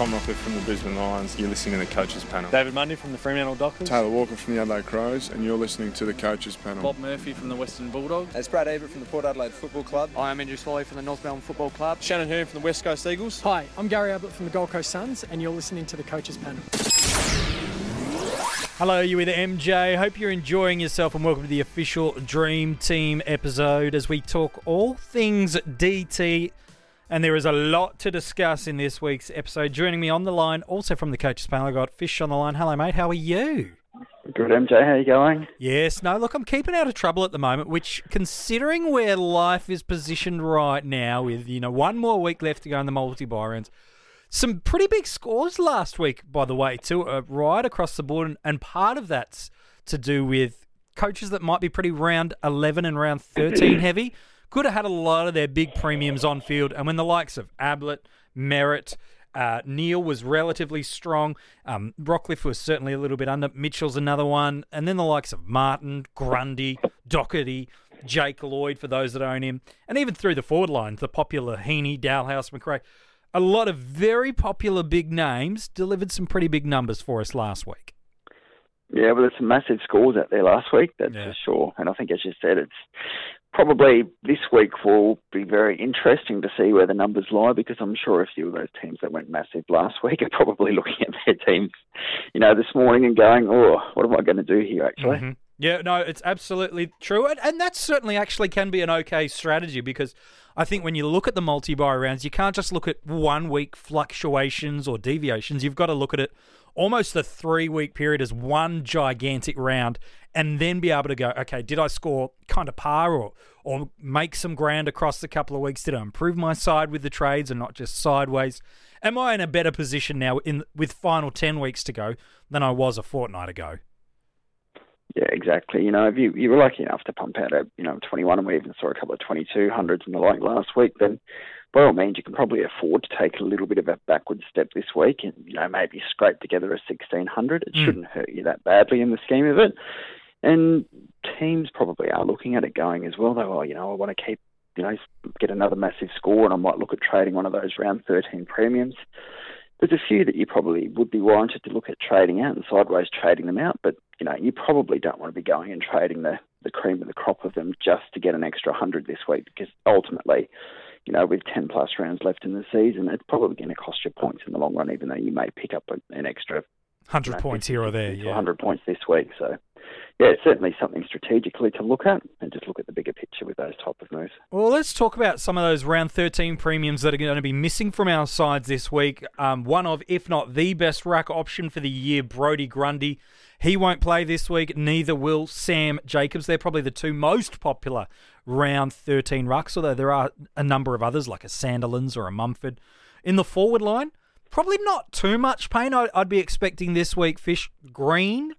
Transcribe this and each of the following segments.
Tom Rockliff from the Brisbane Lions. You're listening to the Coaches Panel. David Mundy from the Fremantle Dockers. Taylor Walker from the Adelaide Crows, and you're listening to the Coaches Panel. Bob Murphy from the Western Bulldogs. It's Brad Ebert from the Port Adelaide Football Club. I am Andrew Swallow from the North Melbourne Football Club. Shannon Hurn from the West Coast Eagles. Hi, I'm Gary Ablett from the Gold Coast Suns, and you're listening to the Coaches Panel. Hello, you with MJ. Hope you're enjoying yourself and welcome to the official Dream Team episode as we talk all things DT. And there is a lot to discuss in this week's episode. Joining me on the line, also from the coaches panel, I got Fish on the line. Hello, mate. How are you? Good, MJ. How you going? Yes. No, look, I'm keeping out of trouble at the moment, which, considering where life is positioned right now, with you know one more week left to go in the multi-bye rounds, some pretty big scores last week, by the way, too, uh, right across the board. And part of that's to do with coaches that might be pretty round 11 and round 13 heavy. Could have had a lot of their big premiums on field. And when the likes of Ablett, Merrett, uh, Neale was relatively strong. Um, was certainly a little bit under. Mitchell's another one. And then the likes of Martin, Grundy, Docherty, Jake Lloyd for those that own him. And even through the forward lines, the popular Heaney, Dahlhaus, McRae a lot of very popular big names delivered some pretty big numbers for us last week. Yeah, well, there's some massive scores out there last week, that's yeah. for sure. And I think, as you said, it's probably this week will be very interesting to see where the numbers lie because I'm sure a few of those teams that went massive last week are probably looking at their teams, you know, this morning and going, oh, what am I going to do here, actually? Mm-hmm. Yeah, no, it's absolutely true. And, and that certainly actually can be an okay strategy because I think when you look at the multi bye rounds, you can't just look at one week fluctuations or deviations. You've got to look at it almost the three week period as one gigantic round and then be able to go, okay, did I score kind of par or, or make some ground across the couple of weeks? Did I improve my side with the trades and not just sideways? Am I in a better position now in with final 10 weeks to go than I was a fortnight ago? Yeah, exactly. You know, if you, you were lucky enough to pump out a, you know, 21 and we even saw a couple of 2200s and the like last week, then by all means you can probably afford to take a little bit of a backward step this week and, you know, maybe scrape together a 1600. It mm. shouldn't hurt you that badly in the scheme of it. And teams probably are looking at it going as well, though, oh, you know, I want to keep, you know, get another massive score and I might look at trading one of those round 13 premiums there's a few that you probably would be warranted to look at trading out and sideways trading them out, but you know you probably don't want to be going and trading the the cream of the crop of them just to get an extra hundred this week because ultimately, you know, with ten plus rounds left in the season, it's probably going to cost you points in the long run, even though you may pick up an extra hundred you know, points here or there, yeah, hundred points this week. So yeah, it's certainly something strategically to look at and just look at the bigger picture with those type of moves. Well, let's talk about some of those round 13 premiums that are going to be missing from our sides this week. Um, one of, if not the best ruck option for the year, Brodie Grundy. He won't play this week, neither will Sam Jacobs. They're probably the two most popular round 13 rucks, although there are a number of others like a Sandilands or a Mumford. In the forward line, probably not too much pain. I'd be expecting this week Fish Green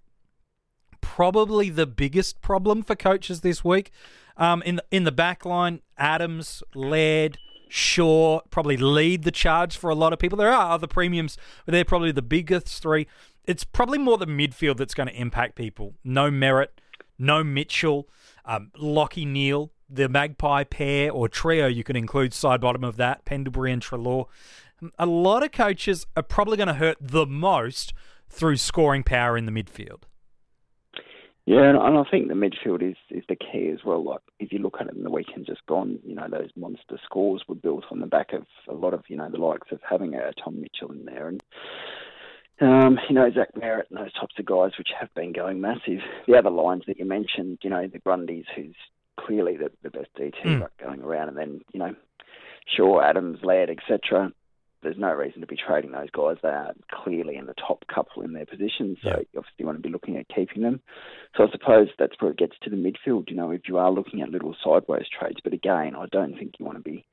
probably the biggest problem for coaches this week. Um, in the, in the back line, Adams, Laird, Shaw probably lead the charge for a lot of people. There are other premiums, but they're probably the biggest three. It's probably more the midfield that's going to impact people. No Merrett, no Mitchell, um, Lachie Neale, the Magpie pair or trio, you can include Sidebottom of that, Pendlebury and Treloar. A lot of coaches are probably going to hurt the most through scoring power in the midfield. Yeah, and, I think the midfield is, is the key as well. Like if you look at it in the weekend just gone, you know those monster scores were built on the back of a lot of you know the likes of having a Tom Mitchell in there and um, you know Zach Merrett and those types of guys which have been going massive. The other lines that you mentioned, you know the Grundys, who's clearly the, the best DT mm. going around, and then you know Shaw, Adams, Laird, etc there's no reason to be trading those guys. They are clearly in the top couple in their positions, so yeah. you obviously want to be looking at keeping them. So I suppose that's where it gets to the midfield. You know, if you are looking at little sideways trades, but again, I don't think you want to be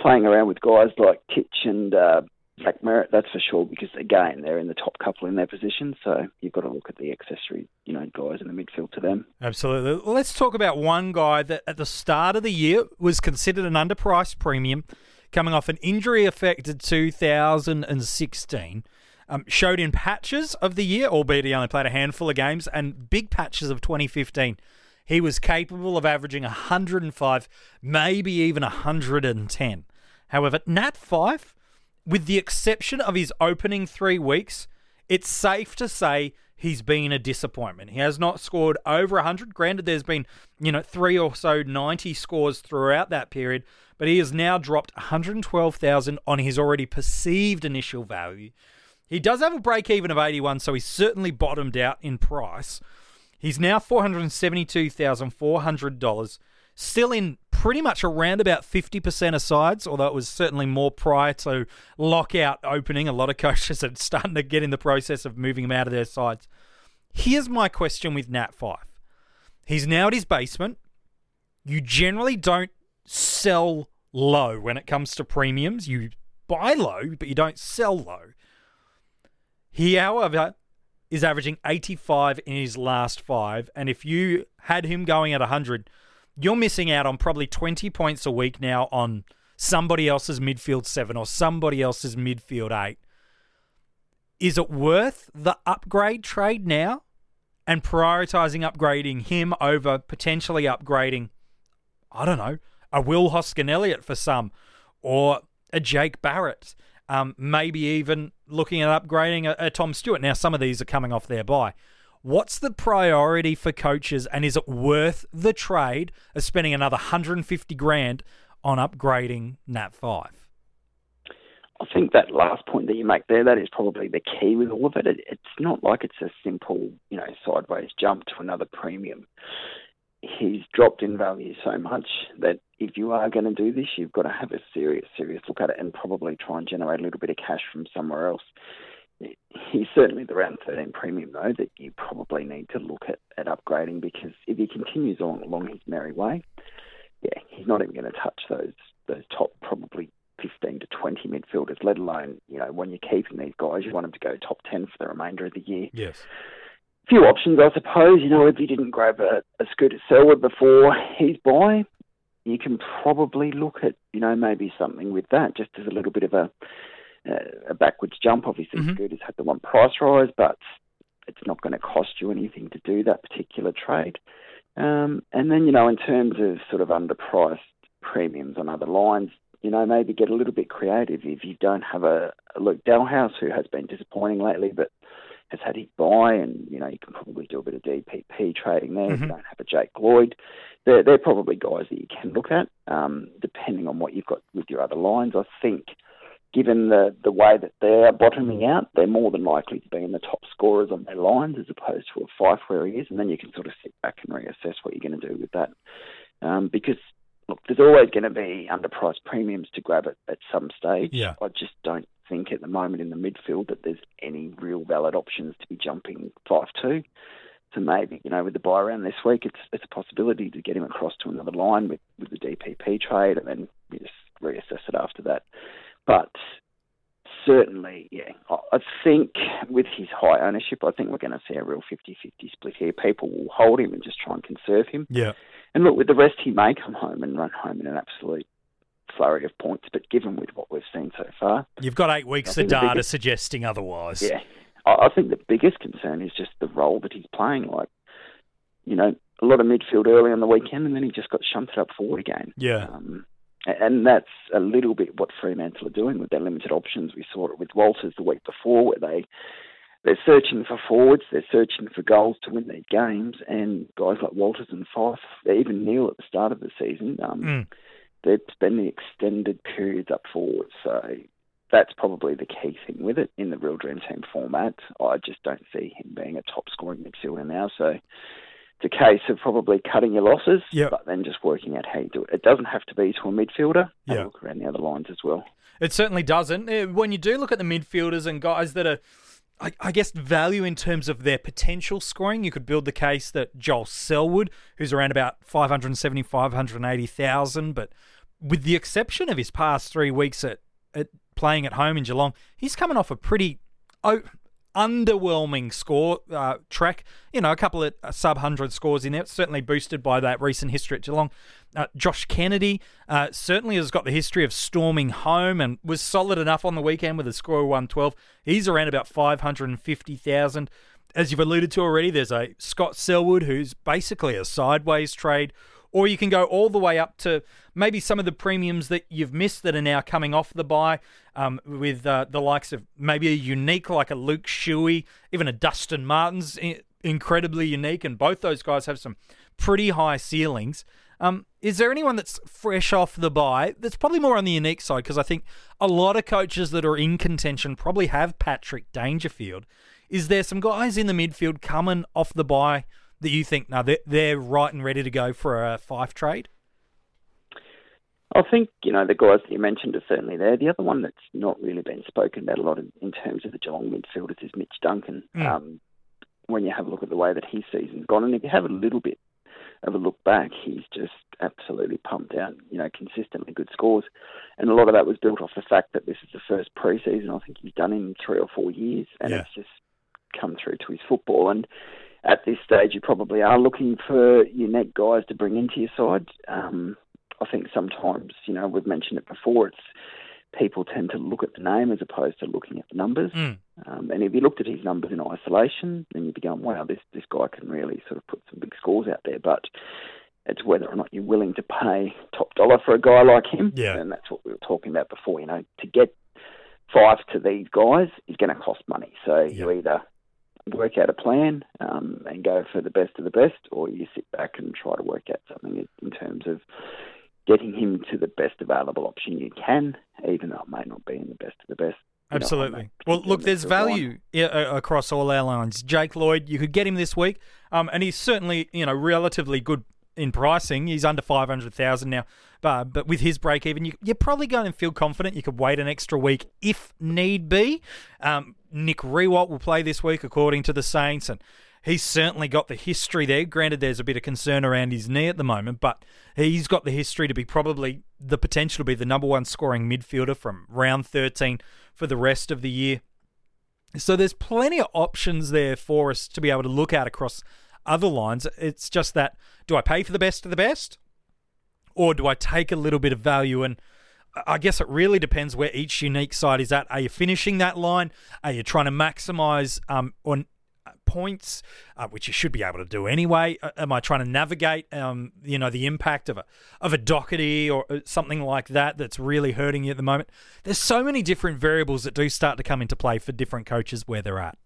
playing around with guys like Titch and uh, Zach Merrett. That's for sure, because again, they're in the top couple in their position. So you've got to look at the accessory, you know, guys in the midfield to them. Absolutely. Let's talk about one guy that at the start of the year was considered an underpriced premium coming off an injury affected 2016. Um, showed in patches of the year, albeit he only played a handful of games, and big patches of 2015. He was capable of averaging 105, maybe even 110. However, Nat Fyfe with the exception of his opening three weeks, it's safe to say he's been a disappointment. He has not scored over 100. Granted, there's been, you know, three or so 90 scores throughout that period, but he has now dropped 112,000 on his already perceived initial value. He does have a break even of 81, so he's certainly bottomed out in price. He's now $472,400, still in pretty much around about 50% of sides, although it was certainly more prior to lockout opening. A lot of coaches are starting to get in the process of moving him out of their sides. Here's my question with Nat Fyfe. He's now at his basement. You generally don't sell low when it comes to premiums. You buy low, but you don't sell low. He, however, is averaging 85 in his last five. And if you had him going at 100, you're missing out on probably 20 points a week now on somebody else's midfield seven or somebody else's midfield eight. Is it worth the upgrade trade now and prioritizing upgrading him over potentially upgrading, I don't know, a Will Hoskin Elliott for some or a Jake Barrett? Um, maybe even looking at upgrading a, a Tom Stewart. Now, some of these are coming off their bye. What's the priority for coaches, and is it worth the trade of spending another 150 grand on upgrading Nat Fyfe? I think that last point that you make there, that is probably the key with all of it. it. It's not like it's a simple, you know, sideways jump to another premium he's dropped in value so much that if you are going to do this, you've got to have a serious, serious look at it and probably try and generate a little bit of cash from somewhere else. He's certainly the round 13 premium, though, that you probably need to look at, at upgrading because if he continues on along his merry way, yeah, he's not even going to touch those those top probably 15 to 20 midfielders, let alone, you know, when you're keeping these guys, you want them to go top 10 for the remainder of the year. Yes few options, I suppose. You know, if you didn't grab a, a Scooter Selwood before he's bye, you can probably look at, you know, maybe something with that, just as a little bit of a a backwards jump. Obviously, mm-hmm. Scooter's had the one price rise, but it's not going to cost you anything to do that particular trade. Um, and then, you know, in terms of sort of underpriced premiums on other lines, you know, maybe get a little bit creative if you don't have a, a Luke Dahlhaus, who has been disappointing lately, but has had his bye, and you know you can probably do a bit of DPP trading there. Mm-hmm. You don't have a Jake Lloyd. They're, they're probably guys that you can look at, um, depending on what you've got with your other lines. I think, given the the way that they're bottoming out, they're more than likely to be in the top scorers on their lines as opposed to a Fyfe where he is, and then you can sort of sit back and reassess what you're going to do with that. Um, because look, there's always going to be underpriced premiums to grab it at some stage. Yeah. I just don't think at the moment in the midfield that there's any real valid options to be jumping 5 2. So maybe, you know, with the bye around this week, it's it's a possibility to get him across to another line with, with the DPP trade and then you just reassess it after that. But certainly, yeah, I think with his high ownership, I think we're going to see a real 50 50 split here. People will hold him and just try and conserve him. Yeah. And look, with the rest, he may come home and run home in an absolute flurry of points. But given with what we've seen so far, you've got eight weeks of data biggest, suggesting otherwise. Yeah, I think the biggest concern is just the role that he's playing. Like, you know, a lot of midfield early on the weekend, and then he just got shunted up forward again. Yeah. Um, and that's a little bit what Fremantle are doing with their limited options. We saw it with Walters the week before, where they they're searching for forwards, they're searching for goals to win their games, and guys like Walters and Fyfe, even Neale at the start of the season, um, mm they're spending extended periods up forward. So that's probably the key thing with it in the real dream team format. I just don't see him being a top scoring midfielder now. So it's a case of probably cutting your losses, yep. but then just working out how you do it. It doesn't have to be to a midfielder. Yeah. Look around the other lines as well. It certainly doesn't. Uh, when you do look at the midfielders and guys that are I, I, guess value in terms of their potential scoring. You could build the case that Joel Selwood, who's around about 570, 580,000, but with the exception of his past three weeks at, at playing at home in Geelong, he's coming off a pretty oh, underwhelming score uh, track. You know, a couple of uh, sub 100 scores in there, certainly boosted by that recent history at Geelong. Uh, Josh Kennedy uh, certainly has got the history of storming home and was solid enough on the weekend with a score of 112. He's around about 550,000. As you've alluded to already, there's a Scott Selwood who's basically a sideways trade or you can go all the way up to maybe some of the premiums that you've missed that are now coming off the bye, um, with uh, the likes of maybe a unique like a Luke Shuey, even a Dustin Martin's incredibly unique, and both those guys have some pretty high ceilings. Um, is there anyone that's fresh off the bye that's probably more on the unique side? Because I think a lot of coaches that are in contention probably have Patrick Dangerfield. Is there some guys in the midfield coming off the bye that you think now they're, they're right and ready to go for a Fyfe trade? I think you know the guys that you mentioned are certainly there. The other one that's not really been spoken about a lot in, in terms of the Geelong midfielders is Mitch Duncan. Mm. Um, when you have a look at the way that his season's gone, and if you have a little bit of a look back, he's just absolutely pumped out, you know, consistently good scores. And a lot of that was built off the fact that this is the first preseason I think he's done in three or four years, and yeah. it's just come through to his football. And at this stage, you probably are looking for unique guys to bring into your side. Um, I think sometimes, you know, we've mentioned it before, it's people tend to look at the name as opposed to looking at the numbers. Mm. Um, and if you looked at his numbers in isolation, then you'd be going, wow, this, this guy can really sort of put some big scores out there. But it's whether or not you're willing to pay top dollar for a guy like him. Yeah. And that's what we were talking about before. You know, to get Fyfe to these guys is going to cost money. So yep. you either work out a plan um, and go for the best of the best, or you sit back and try to work out something in terms of getting him to the best available option you can, even though it may not be in the best of the best. Absolutely. Well, look, there's value across all our lines. Jake Lloyd, you could get him this week, um, and he's certainly you know relatively good in pricing. He's under five hundred thousand now, but but with his break even, you, are probably going to feel confident. You could wait an extra week if need be. Um, Nick Riewoldt will play this week, according to the Saints, and he's certainly got the history there. Granted, there's a bit of concern around his knee at the moment, but he's got the history to be probably the potential to be the number one scoring midfielder from round 13 for the rest of the year. So there's plenty of options there for us to be able to look at across other lines. It's just that do I pay for the best of the best? Or do I take a little bit of value and I guess it really depends where each unique side is at. Are you finishing that line? Are you trying to maximize um, on points, uh, which you should be able to do anyway? Uh, am I trying to navigate, um, you know, the impact of a of a Docherty or uh, something like that that's really hurting you at the moment? There's so many different variables that do start to come into play for different coaches where they're at.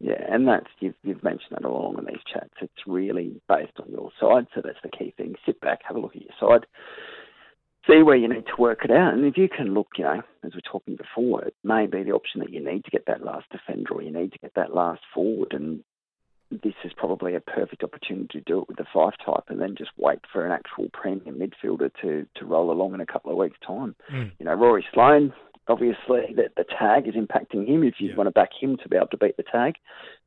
Yeah, and that's you've, you've mentioned that along in these chats. It's really based on your side, so that's the key thing. Sit back, have a look at your side see where you need to work it out. And if you can look, you know, as we are talking before, it may be the option that you need to get that last defender or you need to get that last forward. And this is probably a perfect opportunity to do it with the Fyfe type and then just wait for an actual premium midfielder to, to roll along in a couple of weeks' time. Mm. You know, Rory Sloane, obviously, the, the tag is impacting him. If you yeah. want to back him to be able to beat the tag,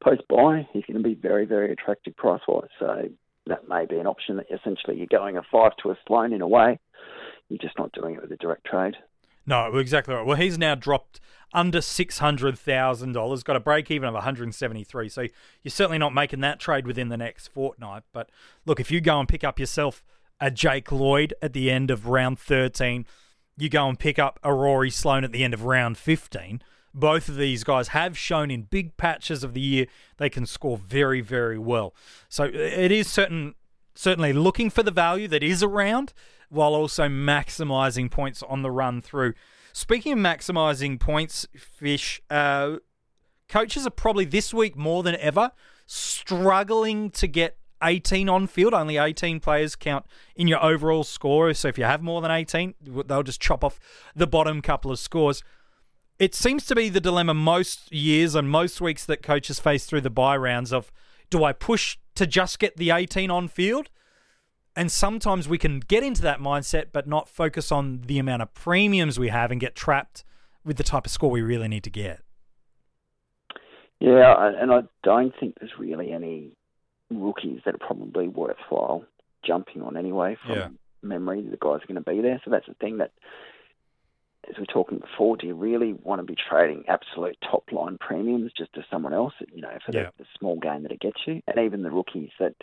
post bye, he's going to be very, very attractive price wise. So that may be an option that essentially you're going a Fyfe to a Sloane in a way you're just not doing it with a direct trade. No, exactly right. Well, he's now dropped under six hundred thousand dollars, got a break even of one hundred and seventy three. So you're certainly not making that trade within the next fortnight. But look, if you go and pick up yourself a Jake Lloyd at the end of round thirteen, you go and pick up a Rory Sloane at the end of round fifteen. Both of these guys have shown in big patches of the year they can score very, very well. So it is certain, certainly looking for the value that is around while also maximizing points on the run through. Speaking of maximizing points, Fish, uh, coaches are probably this week more than ever struggling to get 18 on field. Only 18 players count in your overall score. So if you have more than 18, they'll just chop off the bottom couple of scores. It seems to be the dilemma most years and most weeks that coaches face through the bye rounds of do I push to just get the 18 on field? And sometimes we can get into that mindset, but not focus on the amount of premiums we have and get trapped with the type of score we really need to get. Yeah, and I don't think there's really any rookies that are probably worthwhile jumping on anyway from yeah. memory. The guys are going to be there. So that's the thing that, as we are talking before, do you really want to be trading absolute top line premiums just to someone else, you know, for yeah. the, the small gain that it gets you? And even the rookies that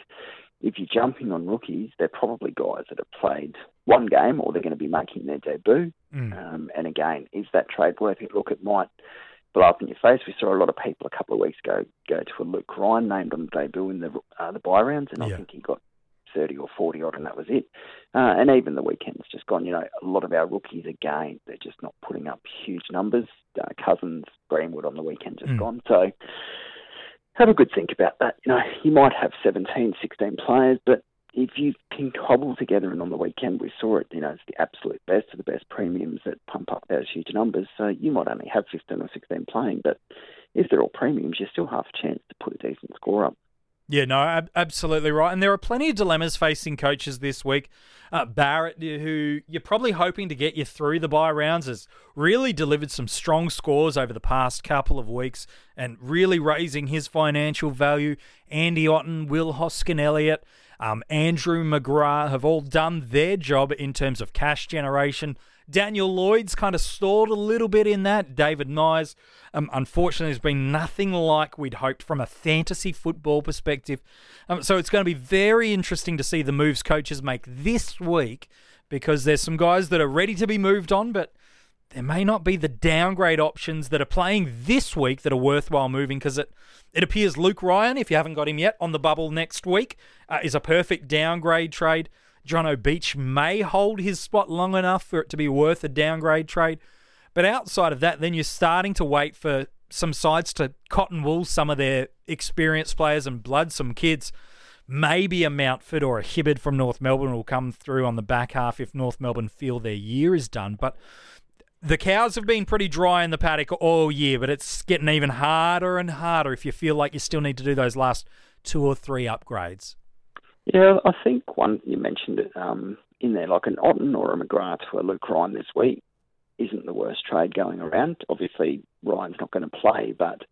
if you're jumping on rookies, they're probably guys that have played one game or they're going to be making their debut. Mm. Um, and again, is that trade worth it? Look, it might blow up in your face. We saw a lot of people a couple of weeks ago go to a Luke Ryan named on the debut in the uh, the bye rounds, and yeah. I think he got 30 or 40 odd, and that was it. Uh, and even the weekend's just gone. You know, a lot of our rookies, again, they're just not putting up huge numbers. Uh, Cousins, Greenwood on the weekend just Mm. gone. So have a good think about that. You know, you might have 17, 16 players, but if you can cobble together, and on the weekend we saw it, you know, it's the absolute best of the best premiums that pump up those huge numbers. So you might only have 15 or 16 playing, but if they're all premiums, you still have a chance to put a decent score up. Yeah, no, ab- absolutely right. And there are plenty of dilemmas facing coaches this week. Uh, Barrett, who you're probably hoping to get you through the bye rounds, has really delivered some strong scores over the past couple of weeks and really raising his financial value. Andy Otten, Will Hoskin Elliott, um, Andrew McGrath have all done their job in terms of cash generation. Daniel Lloyd's kind of stalled a little bit in that. David Myers, um, unfortunately, has been nothing like we'd hoped from a fantasy football perspective. Um, so it's going to be very interesting to see the moves coaches make this week because there's some guys that are ready to be moved on, but there may not be the downgrade options that are playing this week that are worthwhile moving because it, it appears Luke Ryan, if you haven't got him yet, on the bubble next week, uh, is a perfect downgrade trade. John Beach may hold his spot long enough for it to be worth a downgrade trade. But outside of that, then you're starting to wait for some sides to cotton wool some of their experienced players and blood some kids. Maybe a Mountford or a Hibbard from North Melbourne will come through on the back half if North Melbourne feel their year is done. But the cows have been pretty dry in the paddock all year, but it's getting even harder and harder if you feel like you still need to do those last two or three upgrades. Yeah, I think one you mentioned it um, in there, like an Otten or a McGrath for Luke Ryan this week isn't the worst trade going around. Obviously, Ryan's not going to play, but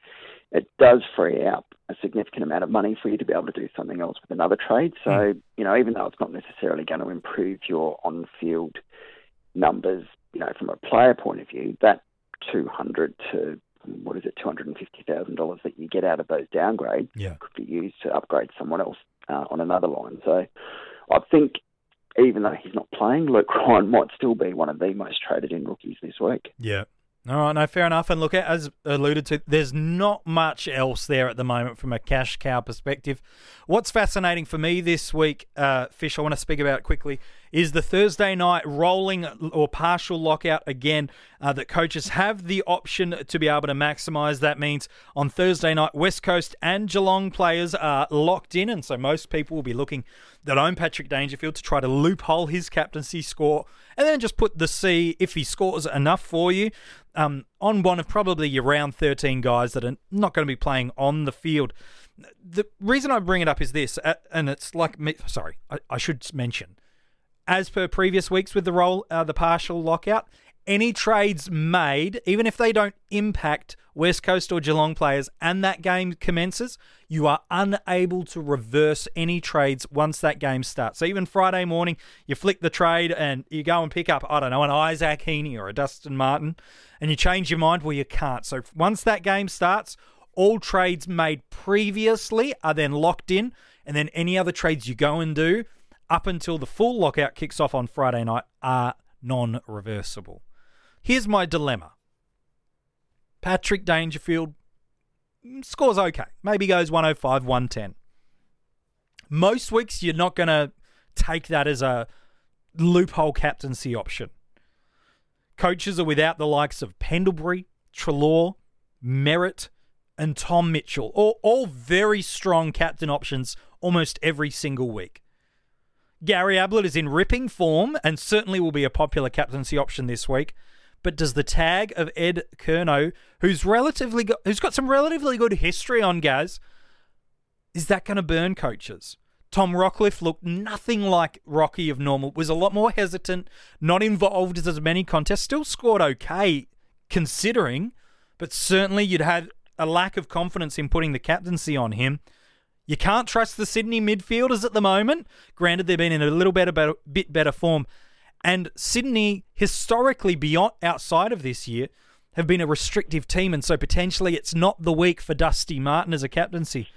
it does free up a significant amount of money for you to be able to do something else with another trade. So, Mm. you know, even though it's not necessarily going to improve your on-field numbers, you know, from a player point of view, that 200 to what is it, $250,000 that you get out of those downgrades Yeah. could be used to upgrade someone else uh, on another line. So I think even though he's not playing, Luke Ryan might still be one of the most traded in rookies this week. Yeah. All right, no, fair enough. And look, as alluded to, there's not much else there at the moment from a cash cow perspective. What's fascinating for me this week, uh, Fish, I want to speak about quickly, is the Thursday night rolling or partial lockout again uh, that coaches have the option to be able to maximise. That means on Thursday night, West Coast and Geelong players are locked in, and so most people will be looking that own Patrick Dangerfield to try to loophole his captaincy score and then just put the C if he scores enough for you um, on one of probably your round 13 guys that are not going to be playing on the field. The reason I bring it up is this, and it's like, sorry, I, I should mention, as per previous weeks with the roll, uh, the partial lockout, any trades made, even if they don't impact West Coast or Geelong players, and that game commences, you are unable to reverse any trades once that game starts. So even Friday morning, you flick the trade and you go and pick up, I don't know, an Isaac Heaney or a Dustin Martin, and you change your mind. Well, you can't. So once that game starts, all trades made previously are then locked in, and then any other trades you go and do up until the full lockout kicks off on Friday night are non reversible. Here's my dilemma Patrick Dangerfield mm, scores okay, maybe goes 105, 110. Most weeks, you're not going to take that as a loophole captaincy option. Coaches are without the likes of Pendlebury, Treloar, Merrett, and Tom Mitchell, all, all very strong captain options almost every single week. Gary Ablett is in ripping form and certainly will be a popular captaincy option this week. But does the tag of Ed Curnow, who's relatively who's got some relatively good history on Gaz, is that going to burn coaches? Tom Rockliff looked nothing like Rocky of normal. Was a lot more hesitant, not involved as many contests. Still scored okay, considering, but certainly you'd have a lack of confidence in putting the captaincy on him. You can't trust the Sydney midfielders at the moment. Granted, they've been in a little better, better bit better form, and Sydney historically beyond outside of this year have been a restrictive team, and so potentially it's not the week for Dusty Martin as a captaincy.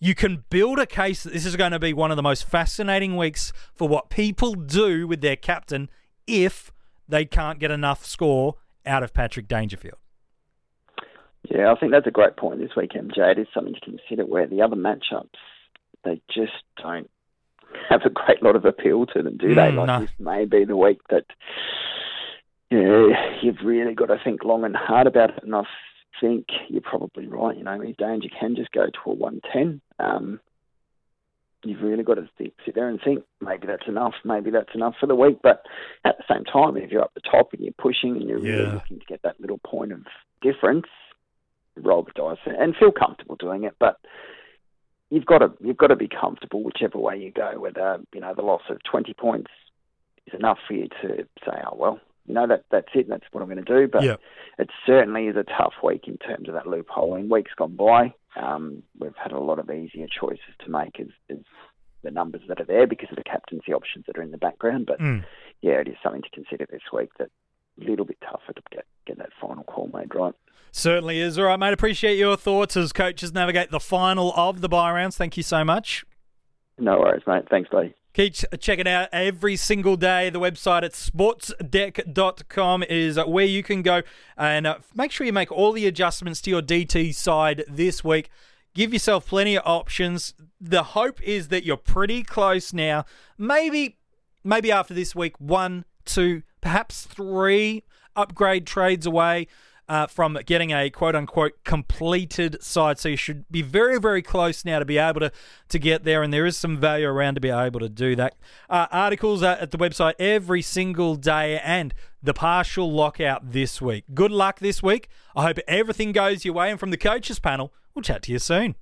You can build a case that this is going to be one of the most fascinating weeks for what people do with their captain if they can't get enough score out of Patrick Dangerfield. Yeah, I think that's a great point this weekend, Jay. It is something to consider where the other matchups, they just don't have a great lot of appeal to them, do they? Mm, like no. this may be the week that you know, you've really got to think long and hard about it. And I think you're probably right. You know, these days you can just go to a 110. Um, you've really got to sit, sit there and think maybe that's enough, maybe that's enough for the week. But at the same time, if you're up the top and you're pushing and you're really looking to get that little point of difference, roll the dice and feel comfortable doing it. But you've got to you've got to be comfortable whichever way you go. Whether you know the loss of 20 points is enough for you to say, oh well, you know that that's it, that's what I'm going to do. But Yeah. it certainly is a tough week in terms of that loophole. In weeks gone by, um, we've had a lot of easier choices to make as, as the numbers that are there because of the captaincy options that are in the background. But Mm. yeah, it is something to consider this week. That little bit tougher to get get that final call made right. Certainly is. All right, mate. Appreciate your thoughts as coaches navigate the final of the bye rounds. Thank you so much. No worries, mate. Thanks, buddy. Keep checking out every single day. The website at sportsdeck.com is where you can go and uh, make sure you make all the adjustments to your DT side this week. Give yourself plenty of options. The hope is that you're pretty close now. Maybe, maybe after this week, one, two, perhaps three upgrade trades away uh, from getting a quote unquote completed side. So you should be very, very close now to be able to, to get there. And there is some value around to be able to do that. Uh, articles are at the website every single day and the partial lockout this week. Good luck this week. I hope everything goes your way. And from the coaches panel, we'll chat to you soon.